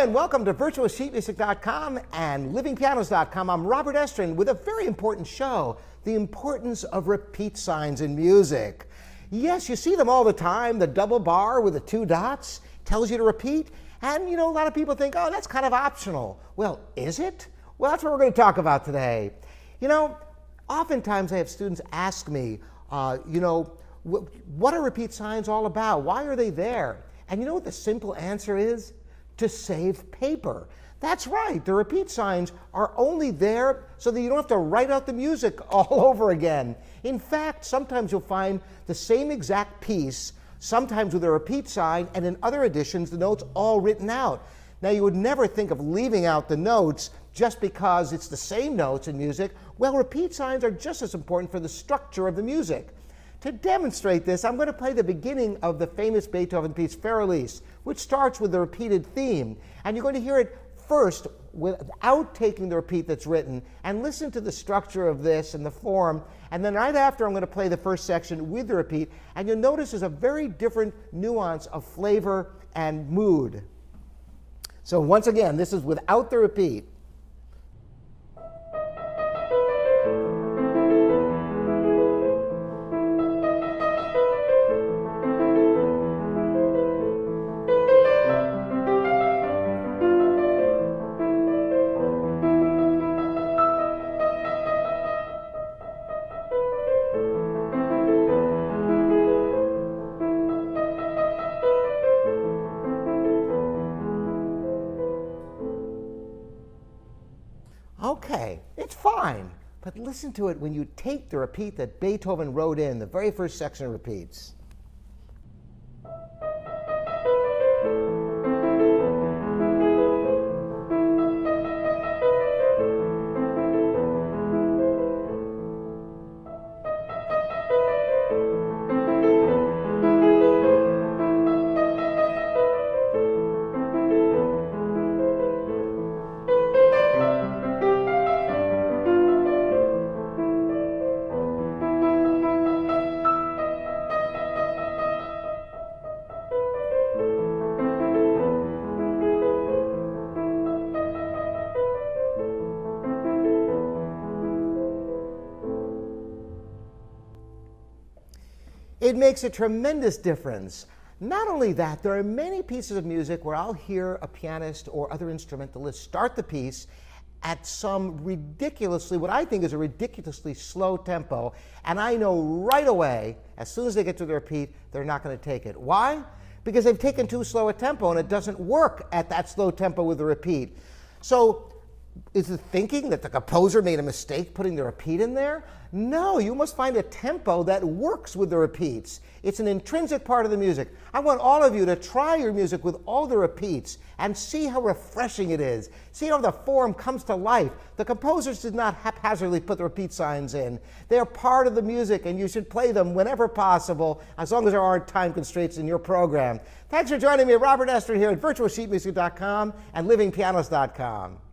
and welcome to virtualsheetmusic.com and livingpianos.com. I'm Robert Estrin with a very important show the importance of repeat signs in music. Yes, you see them all the time the double bar with the two dots tells you to repeat. And you know, a lot of people think, oh, that's kind of optional. Well, is it? Well, that's what we're going to talk about today. You know, oftentimes I have students ask me, uh, you know, what are repeat signs all about? Why are they there? And you know what the simple answer is? To save paper. That's right, the repeat signs are only there so that you don't have to write out the music all over again. In fact, sometimes you'll find the same exact piece, sometimes with a repeat sign, and in other editions, the notes all written out. Now, you would never think of leaving out the notes just because it's the same notes in music. Well, repeat signs are just as important for the structure of the music. To demonstrate this, I'm going to play the beginning of the famous Beethoven piece, Für Elise, which starts with the repeated theme. And you're going to hear it first without taking the repeat that's written and listen to the structure of this and the form. And then right after, I'm going to play the first section with the repeat. And you'll notice there's a very different nuance of flavor and mood. So once again, this is without the repeat. Okay, it's fine. But listen to it when you take the repeat that Beethoven wrote in, the very first section repeats. It makes a tremendous difference. Not only that, there are many pieces of music where I'll hear a pianist or other instrumentalist start the piece at some ridiculously, what I think is a ridiculously slow tempo, and I know right away, as soon as they get to the repeat, they're not going to take it. Why? Because they've taken too slow a tempo and it doesn't work at that slow tempo with the repeat. So is it thinking that the composer made a mistake putting the repeat in there? No, you must find a tempo that works with the repeats. It's an intrinsic part of the music. I want all of you to try your music with all the repeats and see how refreshing it is. See how the form comes to life. The composers did not haphazardly put the repeat signs in. They are part of the music and you should play them whenever possible as long as there aren't time constraints in your program. Thanks for joining me, Robert Estrin here at virtualsheetmusic.com and livingpianos.com.